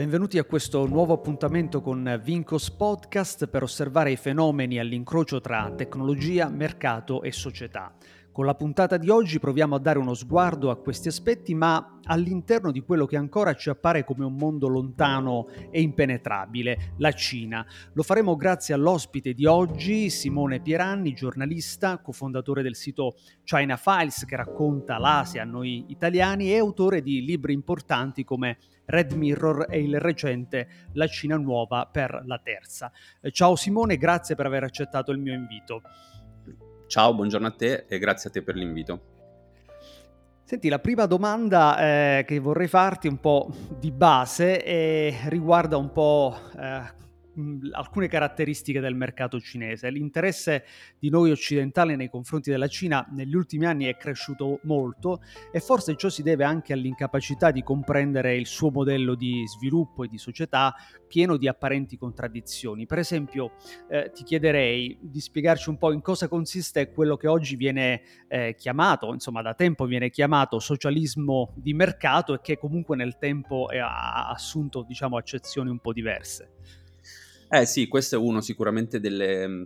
benvenuti a questo nuovo appuntamento con Vincos Podcast per osservare i fenomeni all'incrocio tra tecnologia, mercato e società. Con la puntata di oggi proviamo a dare uno sguardo a questi aspetti, ma all'interno di quello che ancora ci appare come un mondo lontano e impenetrabile, la Cina. Lo faremo grazie all'ospite di oggi, Simone Pieranni, giornalista, cofondatore del sito China Files che racconta l'Asia a noi italiani e autore di libri importanti come Red Mirror e il recente La Cina Nuova per la terza. Ciao Simone, grazie per aver accettato il mio invito. Ciao, buongiorno a te e grazie a te per l'invito. Senti, la prima domanda eh, che vorrei farti un po' di base eh, riguarda un po' eh, alcune caratteristiche del mercato cinese. L'interesse di noi occidentali nei confronti della Cina negli ultimi anni è cresciuto molto e forse ciò si deve anche all'incapacità di comprendere il suo modello di sviluppo e di società pieno di apparenti contraddizioni. Per esempio, eh, ti chiederei di spiegarci un po' in cosa consiste quello che oggi viene eh, chiamato, insomma da tempo viene chiamato socialismo di mercato e che comunque nel tempo ha assunto diciamo accezioni un po' diverse. Eh sì, questo è uno sicuramente delle mm,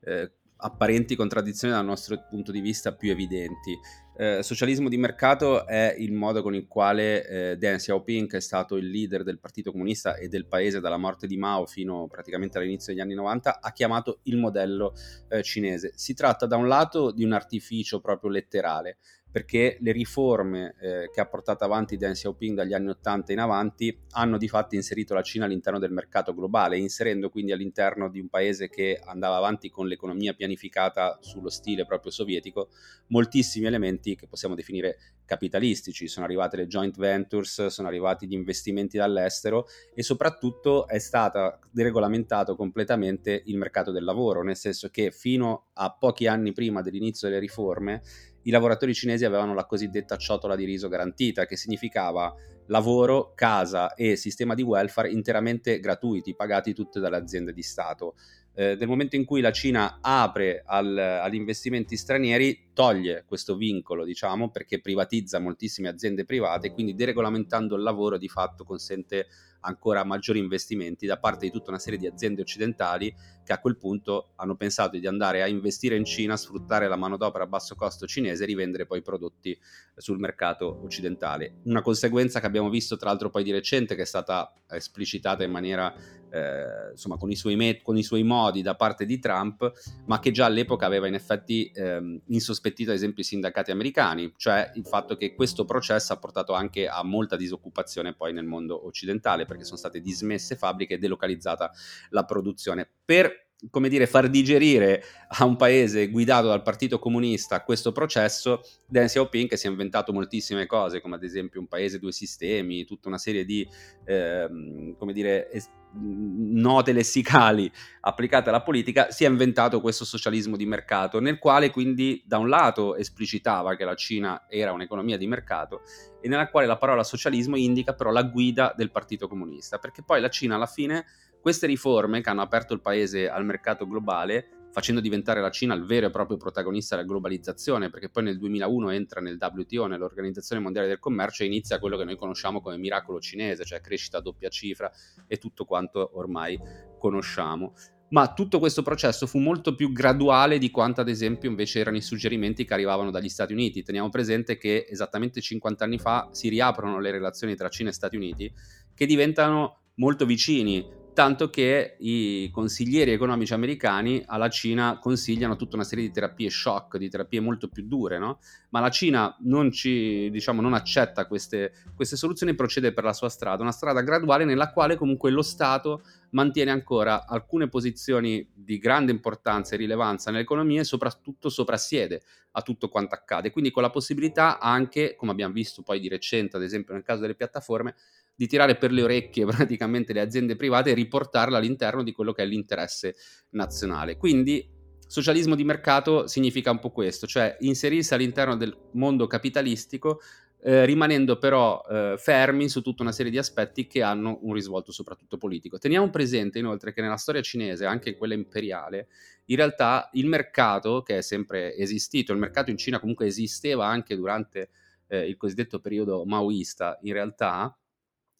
eh, apparenti contraddizioni dal nostro punto di vista più evidenti. Eh, socialismo di mercato è il modo con il quale eh, Deng Xiaoping, che è stato il leader del Partito Comunista e del paese dalla morte di Mao fino praticamente all'inizio degli anni 90, ha chiamato il modello eh, cinese. Si tratta da un lato di un artificio proprio letterale, perché le riforme eh, che ha portato avanti Deng Xiaoping dagli anni 80 in avanti hanno di fatto inserito la Cina all'interno del mercato globale, inserendo quindi all'interno di un paese che andava avanti con l'economia pianificata sullo stile proprio sovietico moltissimi elementi che possiamo definire capitalistici, sono arrivate le joint ventures, sono arrivati gli investimenti dall'estero e soprattutto è stato deregolamentato completamente il mercato del lavoro, nel senso che fino a pochi anni prima dell'inizio delle riforme i lavoratori cinesi avevano la cosiddetta ciotola di riso garantita, che significava lavoro, casa e sistema di welfare interamente gratuiti, pagati tutte dalle aziende di Stato. Eh, momento in cui la Cina apre al, agli investimenti stranieri, toglie questo vincolo, diciamo, perché privatizza moltissime aziende private quindi deregolamentando il lavoro di fatto consente ancora maggiori investimenti da parte di tutta una serie di aziende occidentali che a quel punto hanno pensato di andare a investire in Cina, sfruttare la manodopera a basso costo cinese e rivendere poi i prodotti sul mercato occidentale. Una conseguenza che abbiamo visto tra l'altro poi di recente che è stata esplicitata in maniera eh, insomma con i, suoi met- con i, suoi modi da parte di Trump, ma che già all'epoca aveva in effetti ehm, insospettito ad esempio i sindacati americani, cioè il fatto che questo processo ha portato anche a molta disoccupazione poi nel mondo occidentale perché sono state dismesse fabbriche e delocalizzata la produzione. Per come dire, far digerire a un paese guidato dal Partito Comunista questo processo, Deng Xiaoping che si è inventato moltissime cose, come ad esempio un paese, due sistemi, tutta una serie di, eh, come dire, es- note lessicali applicate alla politica, si è inventato questo socialismo di mercato, nel quale quindi da un lato esplicitava che la Cina era un'economia di mercato e nella quale la parola socialismo indica però la guida del Partito Comunista, perché poi la Cina alla fine queste riforme che hanno aperto il paese al mercato globale, facendo diventare la Cina il vero e proprio protagonista della globalizzazione, perché poi nel 2001 entra nel WTO, nell'Organizzazione Mondiale del Commercio, e inizia quello che noi conosciamo come miracolo cinese, cioè crescita a doppia cifra e tutto quanto ormai conosciamo ma tutto questo processo fu molto più graduale di quanto ad esempio invece erano i suggerimenti che arrivavano dagli Stati Uniti. Teniamo presente che esattamente 50 anni fa si riaprono le relazioni tra Cina e Stati Uniti che diventano molto vicini tanto che i consiglieri economici americani alla Cina consigliano tutta una serie di terapie shock, di terapie molto più dure, no? ma la Cina non, ci, diciamo, non accetta queste, queste soluzioni e procede per la sua strada, una strada graduale nella quale comunque lo Stato mantiene ancora alcune posizioni di grande importanza e rilevanza nell'economia e soprattutto soprassiede a tutto quanto accade, quindi con la possibilità anche, come abbiamo visto poi di recente, ad esempio nel caso delle piattaforme, di tirare per le orecchie praticamente le aziende private e riportarle all'interno di quello che è l'interesse nazionale. Quindi socialismo di mercato significa un po' questo, cioè inserirsi all'interno del mondo capitalistico eh, rimanendo però eh, fermi su tutta una serie di aspetti che hanno un risvolto soprattutto politico. Teniamo presente inoltre che nella storia cinese, anche in quella imperiale, in realtà il mercato, che è sempre esistito, il mercato in Cina comunque esisteva anche durante eh, il cosiddetto periodo maoista, in realtà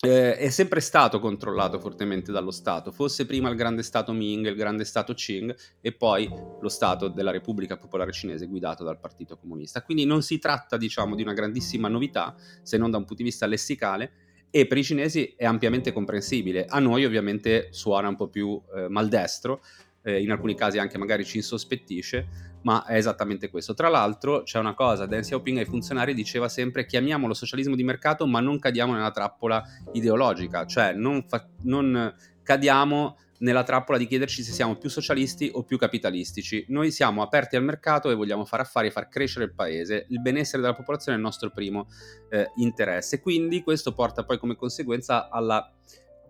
eh, è sempre stato controllato fortemente dallo Stato, fosse prima il grande Stato Ming, il grande Stato Qing e poi lo Stato della Repubblica Popolare Cinese guidato dal Partito Comunista. Quindi non si tratta, diciamo, di una grandissima novità, se non da un punto di vista lessicale, e per i cinesi è ampiamente comprensibile. A noi ovviamente suona un po' più eh, maldestro, eh, in alcuni casi anche magari ci insospettisce, ma è esattamente questo. Tra l'altro c'è una cosa, Deng Xiaoping ai funzionari diceva sempre chiamiamolo socialismo di mercato, ma non cadiamo nella trappola ideologica, cioè non, fa- non cadiamo nella trappola di chiederci se siamo più socialisti o più capitalistici. Noi siamo aperti al mercato e vogliamo fare affari e far crescere il paese. Il benessere della popolazione è il nostro primo eh, interesse. Quindi questo porta poi come conseguenza alla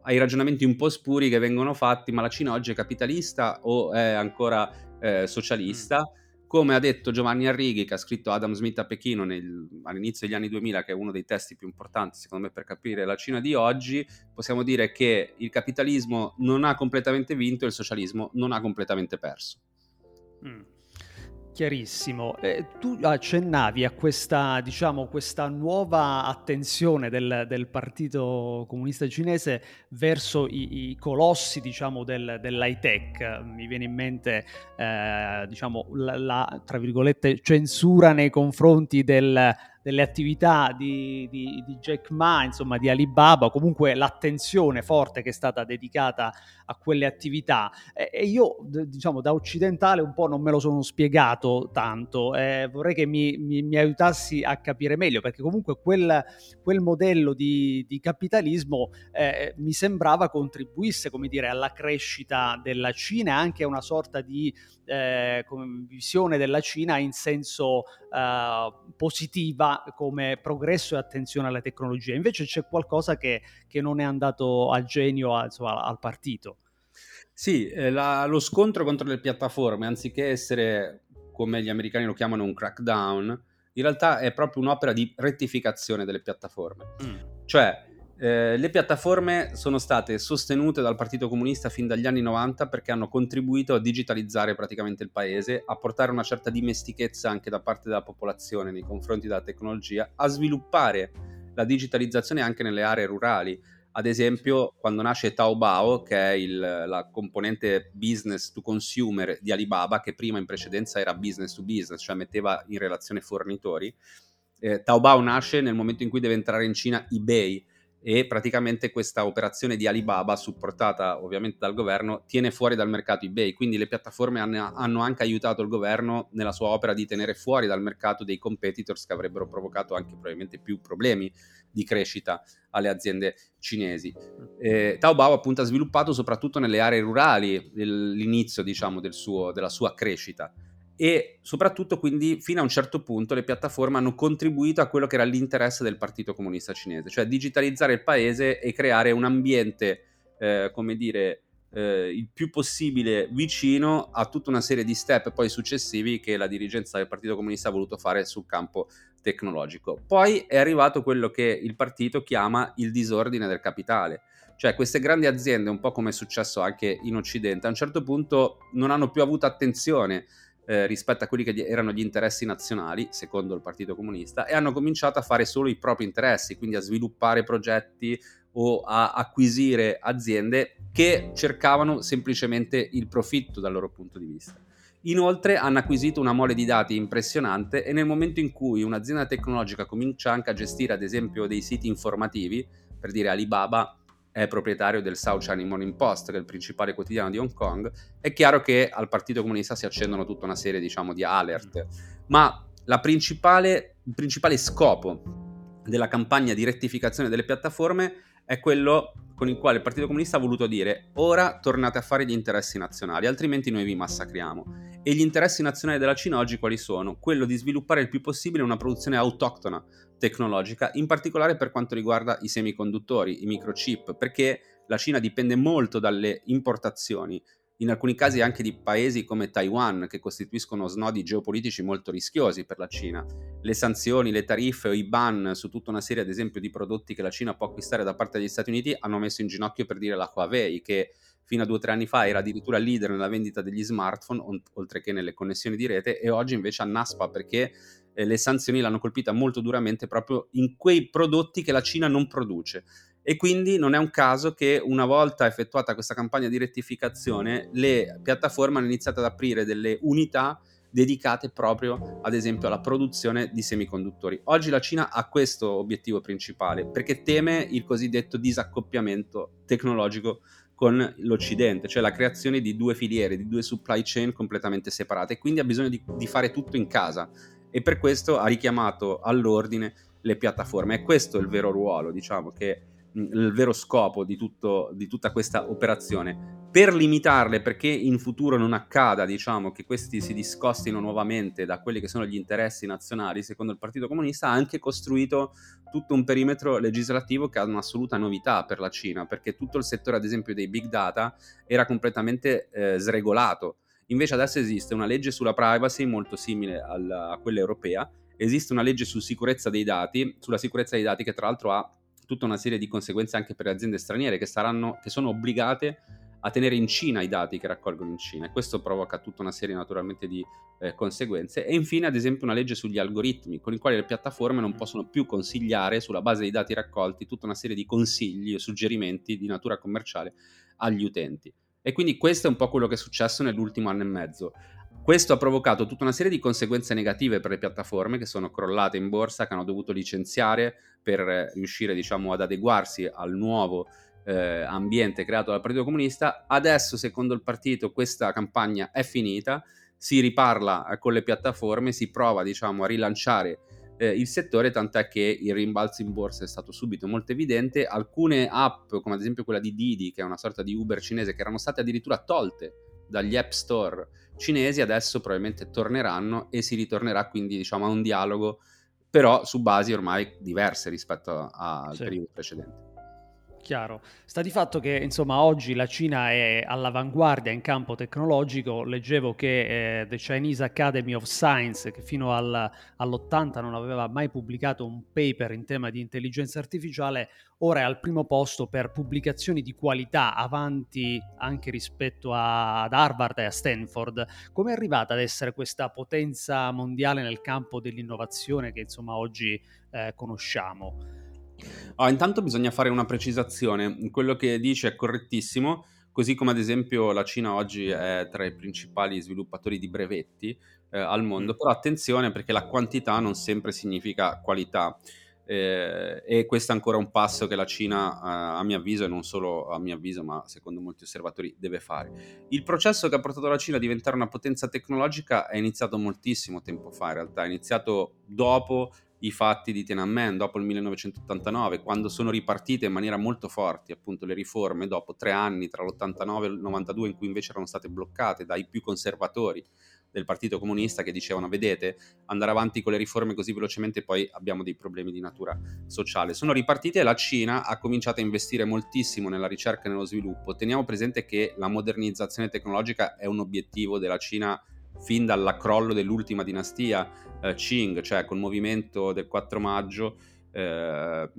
ai ragionamenti un po' spuri che vengono fatti, ma la Cina oggi è capitalista o è ancora eh, socialista? Mm. Come ha detto Giovanni Arrighi, che ha scritto Adam Smith a Pechino nel, all'inizio degli anni 2000, che è uno dei testi più importanti secondo me per capire la Cina di oggi, possiamo dire che il capitalismo non ha completamente vinto e il socialismo non ha completamente perso. Mm. Chiarissimo. Eh, tu accennavi a questa, diciamo, questa nuova attenzione del, del, Partito Comunista Cinese verso i, i colossi, diciamo, del, dell'high tech. Mi viene in mente, eh, diciamo, la, la, censura nei confronti del, delle attività di, di, di, Jack Ma, insomma di Alibaba, comunque l'attenzione forte che è stata dedicata a quelle attività. E, io, diciamo, da occidentale un po' non me lo sono spiegato tanto, eh, vorrei che mi, mi, mi, aiutassi a capire meglio, perché comunque quel, quel modello di, di capitalismo eh, mi sembrava contribuisse, come dire, alla crescita della Cina, anche a una sorta di eh, visione della Cina in senso eh, positiva come progresso e attenzione alla tecnologia. Invece c'è qualcosa che, che non è andato al genio, insomma, al partito. Sì, eh, la, lo scontro contro le piattaforme, anziché essere, come gli americani lo chiamano, un crackdown, in realtà è proprio un'opera di rettificazione delle piattaforme. Mm. Cioè, eh, le piattaforme sono state sostenute dal Partito Comunista fin dagli anni 90 perché hanno contribuito a digitalizzare praticamente il paese, a portare una certa dimestichezza anche da parte della popolazione nei confronti della tecnologia, a sviluppare la digitalizzazione anche nelle aree rurali. Ad esempio, quando nasce Taobao, che è il, la componente business to consumer di Alibaba, che prima in precedenza era business to business, cioè metteva in relazione fornitori, eh, Taobao nasce nel momento in cui deve entrare in Cina eBay, e praticamente questa operazione di Alibaba, supportata ovviamente dal governo, tiene fuori dal mercato eBay, quindi le piattaforme hanno, hanno, anche aiutato il governo nella sua opera di tenere fuori dal mercato dei competitors che avrebbero provocato anche probabilmente più problemi di crescita alle aziende cinesi. Eh, Taobao appunto ha sviluppato soprattutto nelle aree rurali l'inizio diciamo del suo, della sua crescita e soprattutto quindi fino a un certo punto le piattaforme hanno contribuito a quello che era l'interesse del Partito Comunista Cinese, cioè digitalizzare il paese e creare un ambiente, eh, come dire, eh, il più possibile vicino a tutta una serie di step poi successivi che la dirigenza del Partito Comunista ha voluto fare sul campo tecnologico. Poi è arrivato quello che il partito chiama il disordine del capitale. Cioè queste grandi aziende, un po' come è successo anche in Occidente, a un certo punto non hanno più avuto attenzione eh, rispetto a quelli che erano gli interessi nazionali, secondo il Partito Comunista, e hanno cominciato a fare solo i propri interessi, quindi a sviluppare progetti o a acquisire aziende che cercavano semplicemente il profitto dal loro punto di vista. Inoltre hanno acquisito una mole di dati impressionante e nel momento in cui un'azienda tecnologica comincia anche a gestire ad esempio dei siti informativi, per dire Alibaba è proprietario del South China Morning Post, che è il principale quotidiano di Hong Kong, è chiaro che al Partito Comunista si accendono tutta una serie, diciamo, di alert. Ma principale, il principale scopo della campagna di rettificazione delle piattaforme è quello con il quale il Partito Comunista ha voluto dire ora tornate a fare gli interessi nazionali, altrimenti noi vi massacriamo. E gli interessi nazionali della Cina oggi quali sono? Quello di sviluppare il più possibile una produzione autoctona tecnologica, in particolare per quanto riguarda i semiconduttori, i microchip, perché la Cina dipende molto dalle importazioni, in alcuni casi anche di paesi come Taiwan, che costituiscono snodi geopolitici molto rischiosi per la Cina. Le sanzioni, le tariffe o i ban su tutta una serie, ad esempio, di prodotti che la Cina può acquistare da parte degli Stati Uniti hanno messo in ginocchio per dire la Huawei, che fino a due o tre anni fa era addirittura leader nella vendita degli smartphone, oltre che nelle connessioni di rete, e oggi invece annaspa perché eh, le sanzioni l'hanno colpita molto duramente proprio in quei prodotti che la Cina non produce. e quindi non è un caso che una volta effettuata questa campagna di rettificazione le piattaforme hanno iniziato ad aprire delle unità dedicate proprio ad esempio alla produzione di semiconduttori. Oggi la Cina ha questo obiettivo principale perché teme il cosiddetto disaccoppiamento tecnologico con l'Occidente, cioè la creazione di due filiere, di due supply chain completamente separate e quindi ha bisogno di, di fare tutto in casa e per questo ha richiamato all'ordine le piattaforme. E questo è il vero ruolo, diciamo, che il vero scopo di, tutto, di tutta questa operazione per limitarle perché in futuro non accada diciamo che questi si discostino nuovamente da quelli che sono gli interessi nazionali secondo il Partito Comunista ha anche costruito tutto un perimetro legislativo che ha un'assoluta novità per la Cina perché tutto il settore ad esempio dei big data era completamente eh, sregolato invece adesso esiste una legge sulla privacy molto simile alla, a quella europea. Esiste una legge su sicurezza dei dati sulla sicurezza dei dati che tra l'altro ha tutta una serie di conseguenze anche per le aziende straniere che, saranno, che sono obbligate a tenere in Cina i dati che raccolgono in Cina. E questo provoca tutta una serie naturalmente di eh, conseguenze. E infine ad esempio una legge sugli algoritmi con i quali le piattaforme non mm. possono più consigliare sulla base dei dati raccolti tutta una serie di consigli o suggerimenti di natura commerciale agli utenti e quindi questo è un po' quello che è successo nell'ultimo anno e mezzo questo ha provocato tutta una serie di conseguenze negative per le piattaforme che sono crollate in borsa, che hanno dovuto licenziare per riuscire diciamo, ad adeguarsi al nuovo eh, ambiente creato dal Partito Comunista. Adesso, secondo il partito, questa campagna è finita, si riparla eh, con le piattaforme, si prova diciamo, a rilanciare eh, il settore, tant'è che il rimbalzo in borsa è stato subito molto evidente. Alcune app, come ad esempio quella di Didi, che è una sorta di Uber cinese, che erano state addirittura tolte dagli app store cinesi, adesso probabilmente torneranno e si ritornerà quindi diciamo a un dialogo, però su basi ormai diverse rispetto al sì. periodo precedente. Chiaro. Sta di fatto che insomma oggi la Cina è all'avanguardia in campo tecnologico. Leggevo che eh, The Chinese Academy of Science, che fino al, all'80 non aveva mai pubblicato un paper in tema di intelligenza artificiale, ora è al primo posto per pubblicazioni di qualità, avanti anche rispetto a, ad Harvard e a Stanford. Come è arrivata ad essere questa potenza mondiale nel campo dell'innovazione che insomma oggi eh, conosciamo? Oh, intanto bisogna fare una precisazione, quello che dice è correttissimo, così come ad esempio la Cina oggi è tra i principali sviluppatori di brevetti eh, al mondo, mm. però attenzione perché la quantità non sempre significa qualità. Eh, e questo è ancora un passo che la Cina, eh, a mio avviso, e non solo a mio avviso, ma secondo molti osservatori, deve fare. Il processo che ha portato la Cina a diventare una potenza tecnologica è iniziato moltissimo tempo fa, in realtà, è iniziato dopo i fatti di Tiananmen dopo il 1989, quando sono ripartite in maniera molto forte appunto le riforme dopo tre anni tra l'89 e il 92 in cui invece erano state bloccate dai più conservatori del Partito Comunista che dicevano vedete andare avanti con le riforme così velocemente poi abbiamo dei problemi di natura sociale. Sono ripartite e la Cina ha cominciato a investire moltissimo nella ricerca e nello sviluppo. Teniamo presente che la modernizzazione tecnologica è un obiettivo della Cina fin dal crollo dell'ultima dinastia eh, Qing, cioè col movimento del 4 maggio, eh,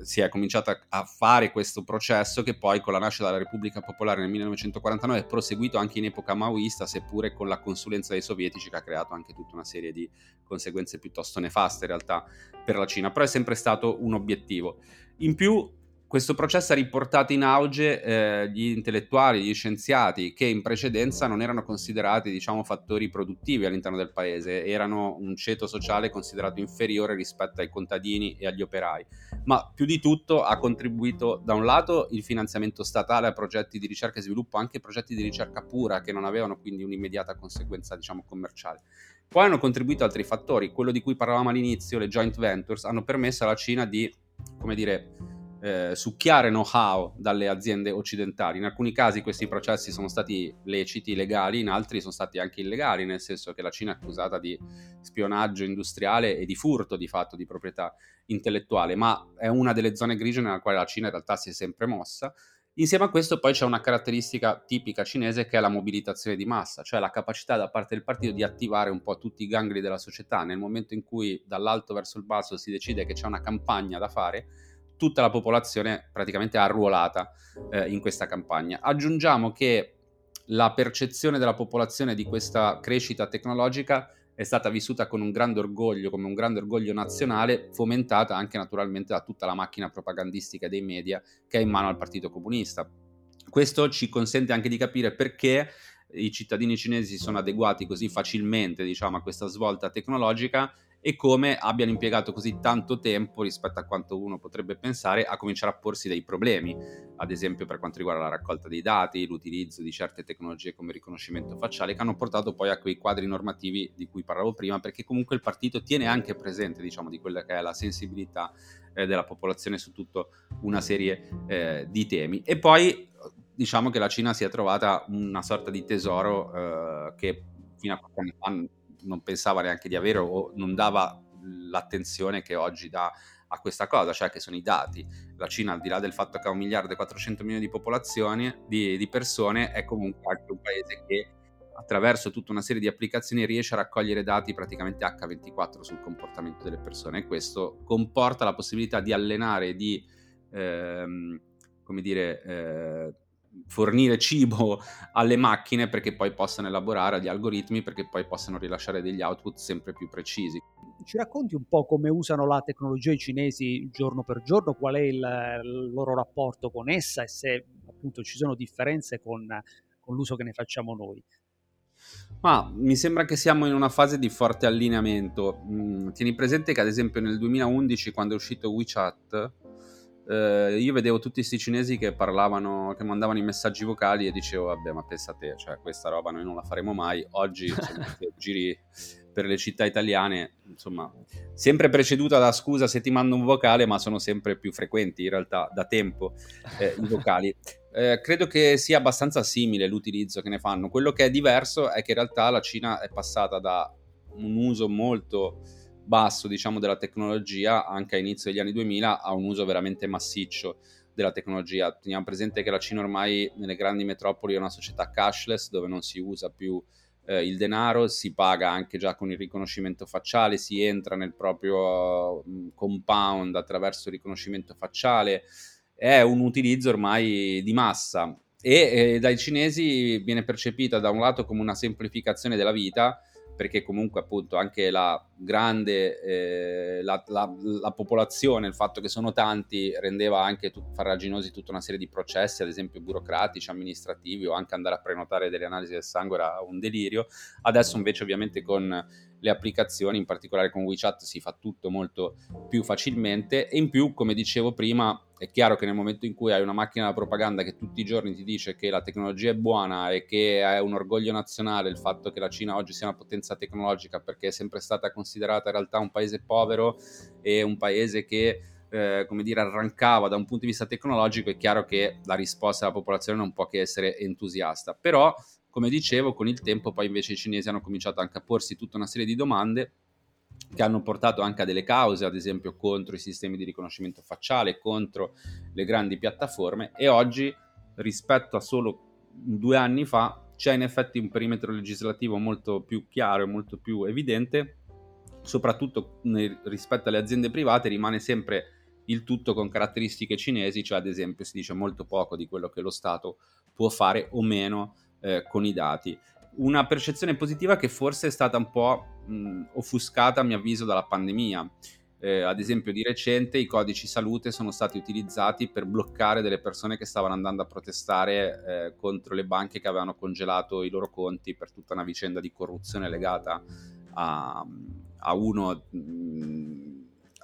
si è cominciato a fare questo processo che poi con la nascita della Repubblica Popolare nel 1949 è proseguito anche in epoca maoista, seppure con la consulenza dei sovietici che ha creato anche tutta una serie di conseguenze piuttosto nefaste in realtà per la Cina, però è sempre stato un obiettivo. In più questo processo ha riportato in auge eh, gli intellettuali, gli scienziati che in precedenza non erano considerati, diciamo, fattori produttivi all'interno del paese, erano un ceto sociale considerato inferiore rispetto ai contadini e agli operai. Ma più di tutto ha contribuito da un lato il finanziamento statale a progetti di ricerca e sviluppo, anche progetti di ricerca pura che non avevano quindi un'immediata conseguenza, diciamo, commerciale. Poi hanno contribuito altri fattori, quello di cui parlavamo all'inizio, le joint ventures, hanno permesso alla Cina di, come dire, eh, succhiare know-how dalle aziende occidentali. In alcuni casi questi processi sono stati leciti, legali, in altri sono stati anche illegali, nel senso che la Cina è accusata di spionaggio industriale e di furto di fatto di proprietà intellettuale, ma è una delle zone grigie nella quale la Cina in realtà si è sempre mossa. Insieme a questo poi c'è una caratteristica tipica cinese che è la mobilitazione di massa, cioè la capacità da parte del partito di attivare un po' tutti i gangli della società. Nel momento in cui dall'alto verso il basso si decide che c'è una campagna da fare, tutta la popolazione praticamente arruolata eh, in questa campagna. Aggiungiamo che la percezione della popolazione di questa crescita tecnologica è stata vissuta con un grande orgoglio, come un grande orgoglio nazionale, fomentata anche naturalmente da tutta la macchina propagandistica dei media che è in mano al Partito Comunista. Questo ci consente anche di capire perché i cittadini cinesi si sono adeguati così facilmente diciamo, a questa svolta tecnologica e come abbiano impiegato così tanto tempo rispetto a quanto uno potrebbe pensare a cominciare a porsi dei problemi, ad esempio per quanto riguarda la raccolta dei dati, l'utilizzo di certe tecnologie come il riconoscimento facciale, che hanno portato poi a quei quadri normativi di cui parlavo prima, perché comunque il partito tiene anche presente diciamo, di quella che è la sensibilità eh, della popolazione su tutta una serie eh, di temi. E poi diciamo che la Cina si è trovata una sorta di tesoro eh, che fino a qualche anni fa non pensava neanche di avere o non dava l'attenzione che oggi dà a questa cosa, cioè che sono i dati. La Cina, al di là del fatto che ha un miliardo e 400 milioni di popolazione, di, di persone, è comunque anche un paese che attraverso tutta una serie di applicazioni riesce a raccogliere dati praticamente H24 sul comportamento delle persone e questo comporta la possibilità di allenare di, ehm, come dire, eh, fornire cibo alle macchine perché poi possano elaborare gli algoritmi, perché poi possano rilasciare degli output sempre più precisi. Ci racconti un po' come usano la tecnologia i cinesi giorno per giorno, qual è il, il loro rapporto con essa e se appunto ci sono differenze con, con l'uso che ne facciamo noi? Ma mi sembra che siamo in una fase di forte allineamento. Mm, tieni presente che ad esempio nel 2011 quando è uscito WeChat eh, io vedevo tutti questi cinesi che parlavano, che mandavano i messaggi vocali e dicevo, vabbè, ma pensa a te, cioè questa roba noi non la faremo mai. Oggi, insomma, giri per le città italiane, insomma, sempre preceduta da scusa se ti mando un vocale, ma sono sempre più frequenti in realtà da tempo eh, i vocali. Eh, credo che sia abbastanza simile l'utilizzo che ne fanno. Quello che è diverso è che in realtà la Cina è passata da un uso molto basso diciamo, della tecnologia anche a inizio degli anni 2000 a un uso veramente massiccio della tecnologia. Teniamo presente che la Cina ormai nelle grandi metropoli è una società cashless dove non si usa più eh, il denaro, si paga anche già con il riconoscimento facciale, si entra nel proprio uh, compound attraverso il riconoscimento facciale, è un utilizzo ormai di massa e eh, dai cinesi viene percepita da un lato come una semplificazione della vita, perché comunque appunto anche la grande eh, la, la, la, popolazione, il fatto che sono tanti rendeva anche tu, farraginosi tutta una serie di processi, ad esempio burocratici, amministrativi o anche andare a prenotare delle analisi del sangue era un delirio. Adesso invece ovviamente con le applicazioni, in particolare con WeChat, si fa tutto molto più facilmente e in più, come dicevo prima, è chiaro che nel momento in cui hai una macchina da propaganda che tutti i giorni ti dice che la tecnologia è buona e che è un orgoglio nazionale il fatto che la Cina oggi sia una potenza tecnologica perché è sempre stata considerata in realtà un paese povero e un paese che eh, come dire, arrancava da un punto di vista tecnologico, è chiaro che la risposta della popolazione non può che essere entusiasta. Però come dicevo, con il tempo poi invece i cinesi hanno cominciato anche a porsi tutta una serie di domande che hanno portato anche a delle cause, ad esempio contro i sistemi di riconoscimento facciale, contro le grandi piattaforme e oggi rispetto a solo due anni fa c'è in effetti un perimetro legislativo molto più chiaro e molto più evidente, soprattutto rispetto alle aziende private rimane sempre il tutto con caratteristiche cinesi, cioè ad esempio si dice molto poco di quello che lo Stato può fare o meno eh, con i dati. Una percezione positiva che forse è stata un po' mh, offuscata, a mio avviso, dalla pandemia. Eh, ad esempio, di recente i codici salute sono stati utilizzati per bloccare delle persone che stavano andando a protestare eh, contro le banche che avevano congelato i loro conti per tutta una vicenda di corruzione legata a, a uno. Mh,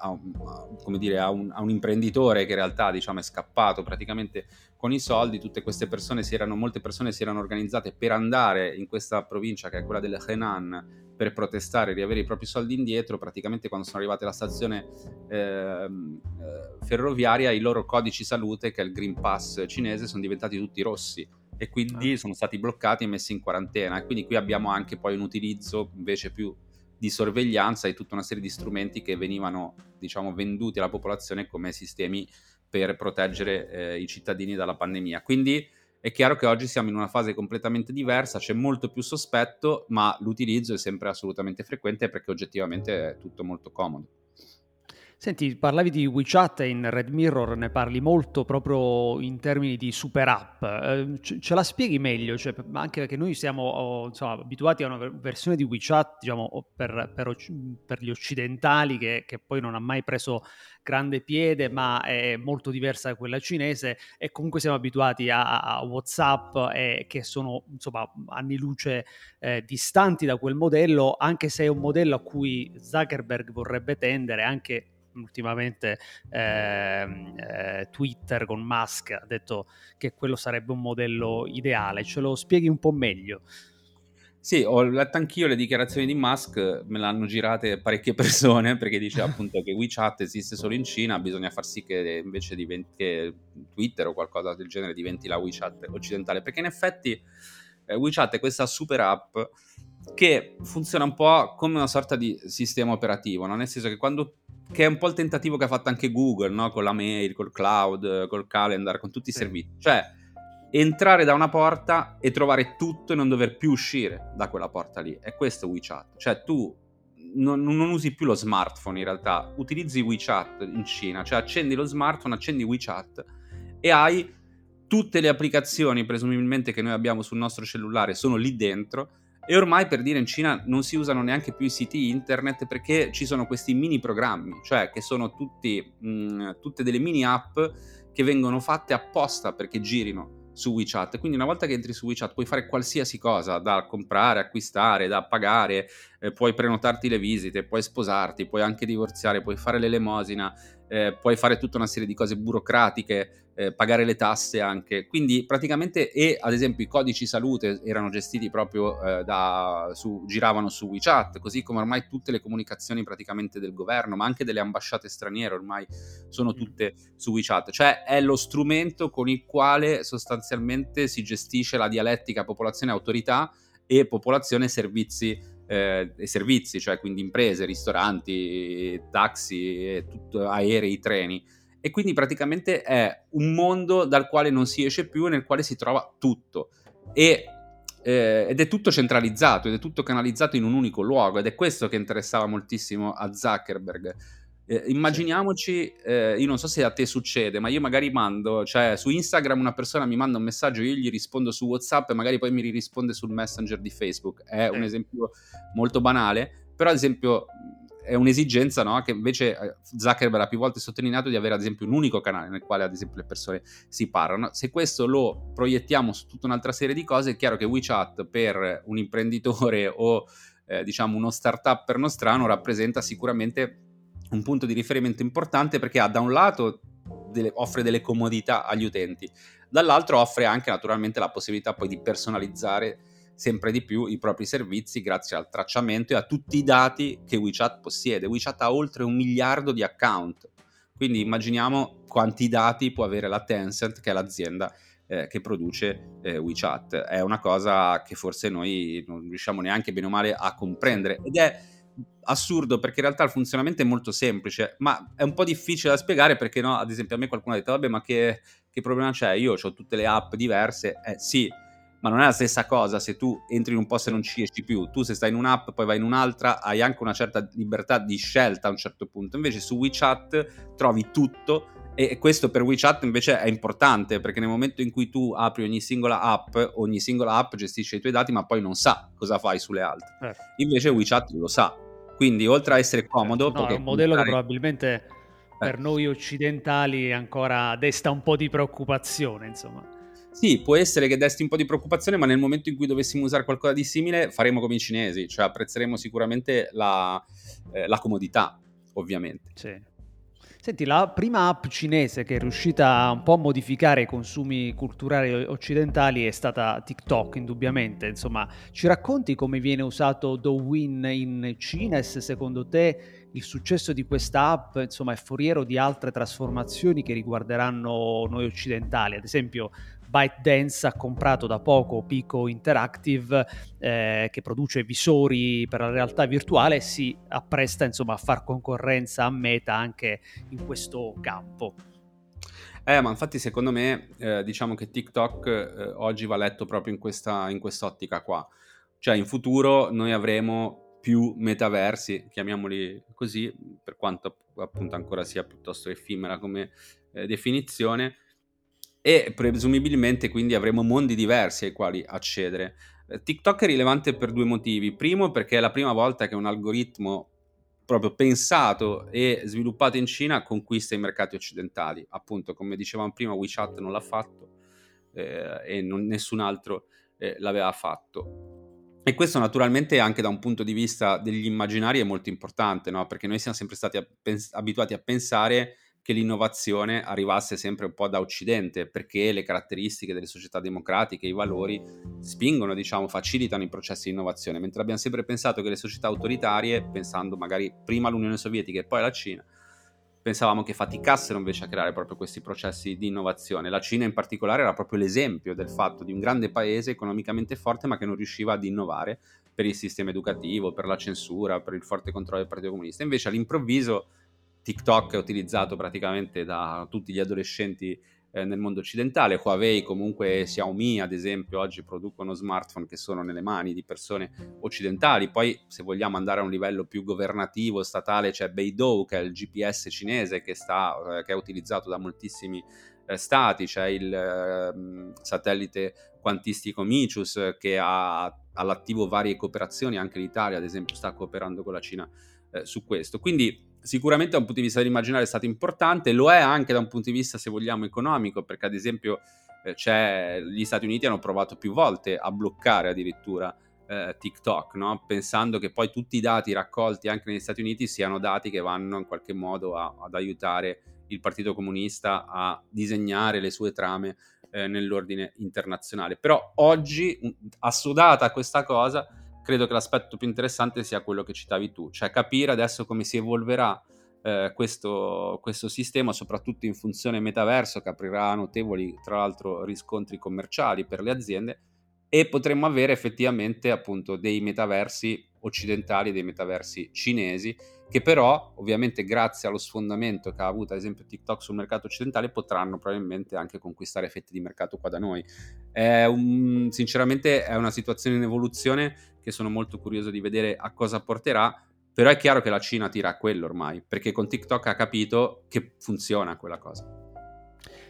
a un, dire, a, un, a un, imprenditore che in realtà diciamo, è scappato praticamente con i soldi, tutte queste persone si erano, molte persone si erano organizzate per andare in questa provincia che è quella del Henan per protestare e riavere i propri soldi indietro, praticamente quando sono arrivate alla stazione ehm, eh, ferroviaria i loro codici salute, che è il Green Pass cinese, sono diventati tutti rossi e quindi ah. sono stati bloccati e messi in quarantena. E quindi qui abbiamo anche poi un utilizzo invece più di sorveglianza e tutta una serie di strumenti che venivano diciamo, venduti alla popolazione come sistemi per proteggere eh, i cittadini dalla pandemia. Quindi è chiaro che oggi siamo in una fase completamente diversa, c'è molto più sospetto, ma l'utilizzo è sempre assolutamente frequente perché oggettivamente è tutto molto comodo. Senti, parlavi di WeChat e in Red Mirror ne parli molto proprio in termini di super app. Eh, ce la spieghi meglio? Cioè, anche perché noi siamo insomma, abituati a una versione di WeChat diciamo, per, per, per, gli occidentali che, che, poi non ha mai preso grande piede, ma è molto diversa da quella cinese e comunque siamo abituati a, a WhatsApp e che sono insomma, anni luce eh, distanti da quel modello, anche se è un modello a cui Zuckerberg vorrebbe tendere anche ultimamente eh, eh, Twitter con Musk ha detto che quello sarebbe un modello ideale. Ce lo spieghi un po' meglio? Sì, ho letto anch'io le dichiarazioni di Musk, me l'hanno girate parecchie persone perché dice appunto che WeChat esiste solo in Cina, bisogna far sì che invece diventi che Twitter o qualcosa del genere diventi la WeChat occidentale, perché in effetti eh, WeChat è questa super app che funziona un po' come una sorta di sistema operativo, no? nel senso che quando che è un po' il tentativo che ha fatto anche Google, no? con la mail, col cloud, col calendar, con tutti i servizi. Cioè, entrare da una porta e trovare tutto e non dover più uscire da quella porta lì. È questo WeChat. Cioè, tu non, non, usi più lo smartphone in realtà, utilizzi WeChat in Cina, cioè accendi lo smartphone, accendi WeChat e hai tutte le applicazioni presumibilmente che noi abbiamo sul nostro cellulare sono lì dentro e ormai per dire in Cina non si usano neanche più i siti internet perché ci sono questi mini programmi, cioè che sono tutti, mh, mm, tutte delle mini app che vengono fatte apposta perché girino su WeChat. Quindi una volta che entri su WeChat puoi fare qualsiasi cosa, da comprare, acquistare, da pagare, eh, puoi prenotarti le visite, puoi sposarti, puoi anche divorziare, puoi fare l'elemosina, eh, puoi fare tutta una serie di cose burocratiche, eh, pagare le tasse anche. Quindi praticamente, e ad esempio i codici salute erano gestiti proprio eh, da, su, giravano su WeChat, così come ormai tutte le comunicazioni praticamente del governo, ma anche delle ambasciate straniere ormai sono tutte su WeChat. Cioè è lo strumento con il quale sostanzialmente si gestisce la dialettica popolazione-autorità e popolazione-servizi eh, servizi, cioè quindi imprese, ristoranti, taxi, tutto, aerei, treni. E quindi praticamente è un mondo dal quale non si esce più e nel quale si trova tutto. E, eh, ed è tutto centralizzato ed è tutto canalizzato in un unico luogo ed è questo che interessava moltissimo a Zuckerberg eh, immaginiamoci, eh, io non so se a te succede, ma io magari mando, cioè su Instagram una persona mi manda un messaggio, io gli rispondo su WhatsApp e magari poi mi risponde sul Messenger di Facebook. È un esempio molto banale, però ad esempio è un'esigenza no? che invece eh, Zuckerberg ha più volte sottolineato di avere ad esempio un unico canale nel quale ad esempio le persone si parlano. Se questo lo proiettiamo su tutta un'altra serie di cose, è chiaro che WeChat per un imprenditore o eh, diciamo uno startup per nostrano rappresenta sicuramente un punto di riferimento importante perché ha da un lato delle, offre delle comodità agli utenti, dall'altro offre anche naturalmente la possibilità poi di personalizzare sempre di più i propri servizi grazie al tracciamento e a tutti i dati che WeChat possiede. WeChat ha oltre un miliardo di account, quindi immaginiamo quanti dati può avere la Tencent, che è l'azienda eh, che produce eh, WeChat. È una cosa che forse noi non riusciamo neanche bene o male a comprendere ed è assurdo perché in realtà il funzionamento è molto semplice, ma è un po' difficile da spiegare perché no, ad esempio a me qualcuno ha detto vabbè ma che, che problema c'è? Io ho tutte le app diverse, eh sì, ma non è la stessa cosa se tu entri in un posto e non ci esci più, tu se stai in un'app poi vai in un'altra hai anche una certa libertà di scelta a un certo punto, invece su WeChat trovi tutto e questo per WeChat invece è importante perché nel momento in cui tu apri ogni singola app, ogni singola app gestisce i tuoi dati ma poi non sa cosa fai sulle altre. Eh. Invece WeChat lo sa quindi oltre a essere comodo... No, è un modello comprare... che probabilmente eh. per noi occidentali ancora desta un po' di preoccupazione, insomma. Sì, può essere che desti un po' di preoccupazione, ma nel momento in cui dovessimo usare qualcosa di simile faremo come i cinesi, cioè apprezzeremo sicuramente la, eh, la comodità, ovviamente. Sì. Senti, la prima app cinese che è riuscita un po' a modificare i consumi culturali occidentali è stata TikTok, indubbiamente. Insomma, ci racconti come viene usato Douyin in Cina e se secondo te il successo di questa app insomma, è foriero di altre trasformazioni che riguarderanno noi occidentali? Ad esempio, ByteDance ha comprato da poco Pico Interactive eh, che produce visori per la realtà virtuale e si appresta insomma, a far concorrenza a Meta anche in questo campo. Eh, ma infatti secondo me eh, diciamo che TikTok eh, oggi va letto proprio in, questa, in quest'ottica qua. Cioè in futuro noi avremo più metaversi, chiamiamoli così, per quanto appunto ancora sia piuttosto effimera come eh, definizione, e presumibilmente quindi avremo mondi diversi ai quali accedere. Eh, TikTok è rilevante per due motivi. Primo, perché è la prima volta che un algoritmo proprio pensato e sviluppato in Cina conquista i mercati occidentali. Appunto, come dicevamo prima, WeChat non l'ha fatto eh, e non, nessun altro eh, l'aveva fatto. E questo naturalmente anche da un punto di vista degli immaginari è molto importante, no? perché noi siamo sempre stati a pens- abituati a pensare che l'innovazione arrivasse sempre un po' da Occidente, perché le caratteristiche delle società democratiche, i valori spingono, diciamo, facilitano i processi di innovazione, mentre abbiamo sempre pensato che le società autoritarie, pensando magari prima all'Unione Sovietica e poi alla Cina, pensavamo che faticassero invece a creare proprio questi processi di innovazione. La Cina in particolare era proprio l'esempio del fatto di un grande paese economicamente forte ma che non riusciva ad innovare per il sistema educativo, per la censura, per il forte controllo del Partito Comunista. Invece all'improvviso TikTok è utilizzato praticamente da tutti gli adolescenti eh, nel mondo occidentale. Huawei, comunque Xiaomi, ad esempio, oggi producono smartphone che sono nelle mani di persone occidentali. Poi, se vogliamo andare a un livello più governativo, statale, c'è Beidou, che è il GPS cinese che, sta, eh, che è utilizzato da moltissimi eh, stati. C'è il ehm, satellite quantistico Michus che ha all'attivo varie cooperazioni. Anche l'Italia, ad esempio, sta cooperando con la Cina eh, su questo. Quindi sicuramente da un punto di vista dell'immaginario è stato importante, lo è anche da un punto di vista, se vogliamo, economico, perché ad esempio eh, gli Stati Uniti hanno provato più volte a bloccare addirittura eh, TikTok, no? pensando che poi tutti i dati raccolti anche negli Stati Uniti siano dati che vanno in qualche modo a, ad aiutare il Partito Comunista a disegnare le sue trame eh, nell'ordine internazionale. Però oggi, assodata questa cosa, credo che l'aspetto più interessante sia quello che citavi tu, cioè capire adesso come si evolverà eh, questo, questo, sistema, soprattutto in funzione metaverso, che aprirà notevoli, tra l'altro, riscontri commerciali per le aziende e potremmo avere effettivamente appunto dei metaversi occidentali, dei metaversi cinesi, che però ovviamente grazie allo sfondamento che ha avuto ad esempio TikTok sul mercato occidentale potranno probabilmente anche conquistare effetti di mercato qua da noi. È un, sinceramente è una situazione in evoluzione che sono molto curioso di vedere a cosa porterà, però è chiaro che la Cina tira a quello ormai, perché con TikTok ha capito che funziona quella cosa.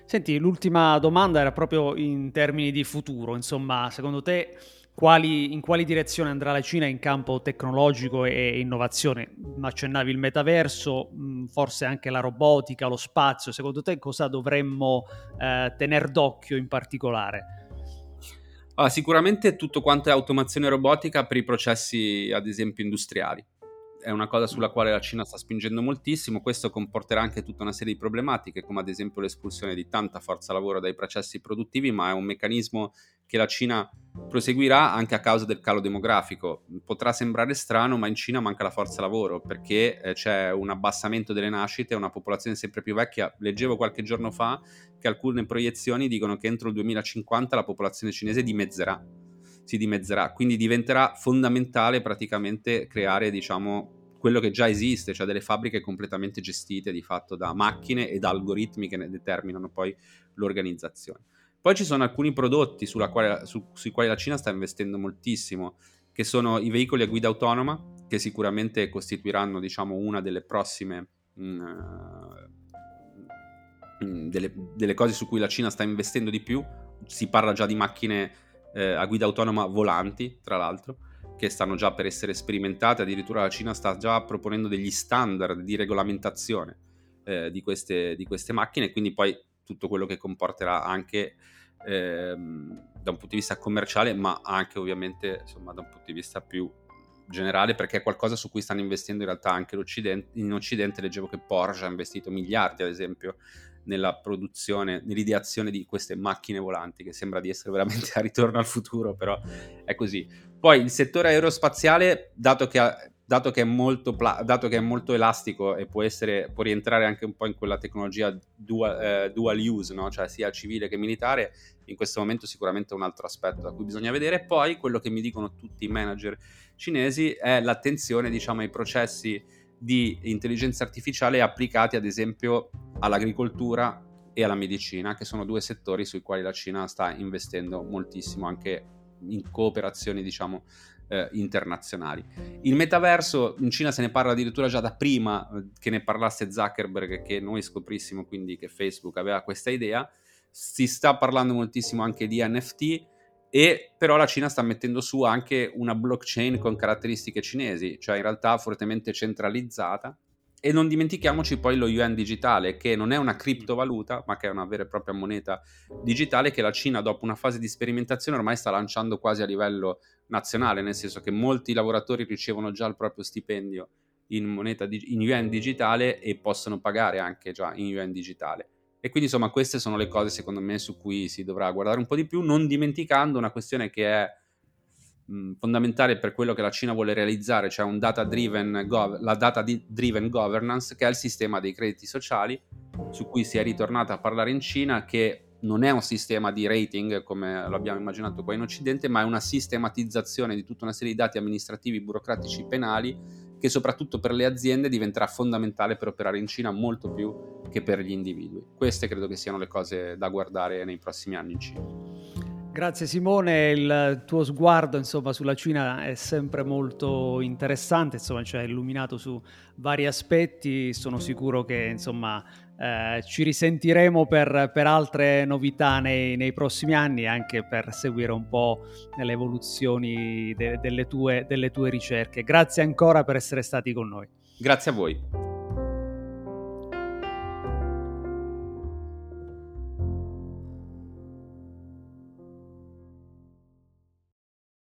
Senti, l'ultima domanda era proprio in termini di futuro, insomma, secondo te quali, in quali direzione andrà la Cina in campo tecnologico e innovazione? Accennavi il metaverso, forse anche la robotica, lo spazio, secondo te cosa dovremmo eh, tenere d'occhio in particolare? Ah, sicuramente tutto quanto è automazione robotica per i processi, ad esempio, industriali. È una cosa sulla quale la Cina sta spingendo moltissimo. Questo comporterà anche tutta una serie di problematiche, come ad esempio l'espulsione di tanta forza lavoro dai processi produttivi, ma è un meccanismo che la Cina proseguirà anche a causa del calo demografico. Potrà sembrare strano, ma in Cina manca la forza lavoro perché eh, c'è un abbassamento delle nascite, una popolazione sempre più vecchia. Leggevo qualche giorno fa che alcune proiezioni dicono che entro il 2050 la popolazione cinese dimezzerà, si dimezzerà, quindi diventerà fondamentale praticamente creare, diciamo, quello che già esiste, cioè delle fabbriche completamente gestite di fatto da macchine e da algoritmi che ne determinano poi l'organizzazione. Poi ci sono alcuni prodotti quale, su, sui quali la Cina sta investendo moltissimo, che sono i veicoli a guida autonoma, che sicuramente costituiranno diciamo, una delle prossime mh, mm, mm, delle, delle, cose su cui la Cina sta investendo di più. Si parla già di macchine eh, a guida autonoma volanti, tra l'altro, che stanno già per essere sperimentate. Addirittura la Cina sta già proponendo degli standard di regolamentazione eh, di, queste, di queste macchine, quindi poi tutto quello che comporterà anche ehm, da un punto di vista commerciale, ma anche ovviamente insomma, da un punto di vista più generale, perché è qualcosa su cui stanno investendo in realtà anche l'Occidente. In Occidente leggevo che Porsche ha investito miliardi, ad esempio, nella produzione, nell'ideazione di queste macchine volanti, che sembra di essere veramente a ritorno al futuro, però è così. Poi il settore aerospaziale, dato che ha dato che, pla- dato che è molto, elastico e può, essere, può, rientrare anche un po' in quella tecnologia dual, eh, dual use, no? cioè sia civile che militare, in questo momento sicuramente è un altro aspetto a cui bisogna vedere. Poi quello che mi dicono tutti i manager cinesi è l'attenzione diciamo, ai processi di intelligenza artificiale applicati ad esempio all'agricoltura e alla medicina, che sono due settori sui quali la Cina sta investendo moltissimo anche in cooperazioni diciamo eh, internazionali. Il metaverso in Cina se ne parla addirittura già da prima eh, che ne parlasse Zuckerberg, che noi scoprissimo quindi che Facebook aveva questa idea. Si sta parlando moltissimo anche di NFT e però la Cina sta mettendo su anche una blockchain con caratteristiche cinesi, cioè in realtà fortemente centralizzata. E non dimentichiamoci poi lo yuan digitale, che non è una criptovaluta, ma che è una vera e propria moneta digitale che la Cina, dopo una fase di sperimentazione, ormai sta lanciando quasi a livello nazionale, nel senso che molti lavoratori ricevono già il proprio stipendio in moneta in yuan digitale e possono pagare anche già in yuan digitale. E quindi insomma queste sono le cose secondo me su cui si dovrà guardare un po' di più, non dimenticando una questione che è fondamentale per quello che la Cina vuole realizzare, cioè data gov- la data driven governance, che è il sistema dei crediti sociali, su cui si è ritornata a parlare in Cina, che non è un sistema di rating come lo abbiamo immaginato qua in Occidente, ma è una sistematizzazione di tutta una serie di dati amministrativi, burocratici, penali che soprattutto per le aziende diventerà fondamentale per operare in Cina molto più che per gli individui. Queste credo che siano le cose da guardare nei prossimi anni in Cina. Grazie Simone, il tuo sguardo insomma, sulla Cina è sempre molto interessante, insomma, ci ha illuminato su vari aspetti, sono sicuro che insomma, eh, ci risentiremo per, per altre novità nei, nei, prossimi anni, anche per seguire un po' le evoluzioni de, delle, tue, delle tue ricerche. Grazie ancora per essere stati con noi. Grazie a voi.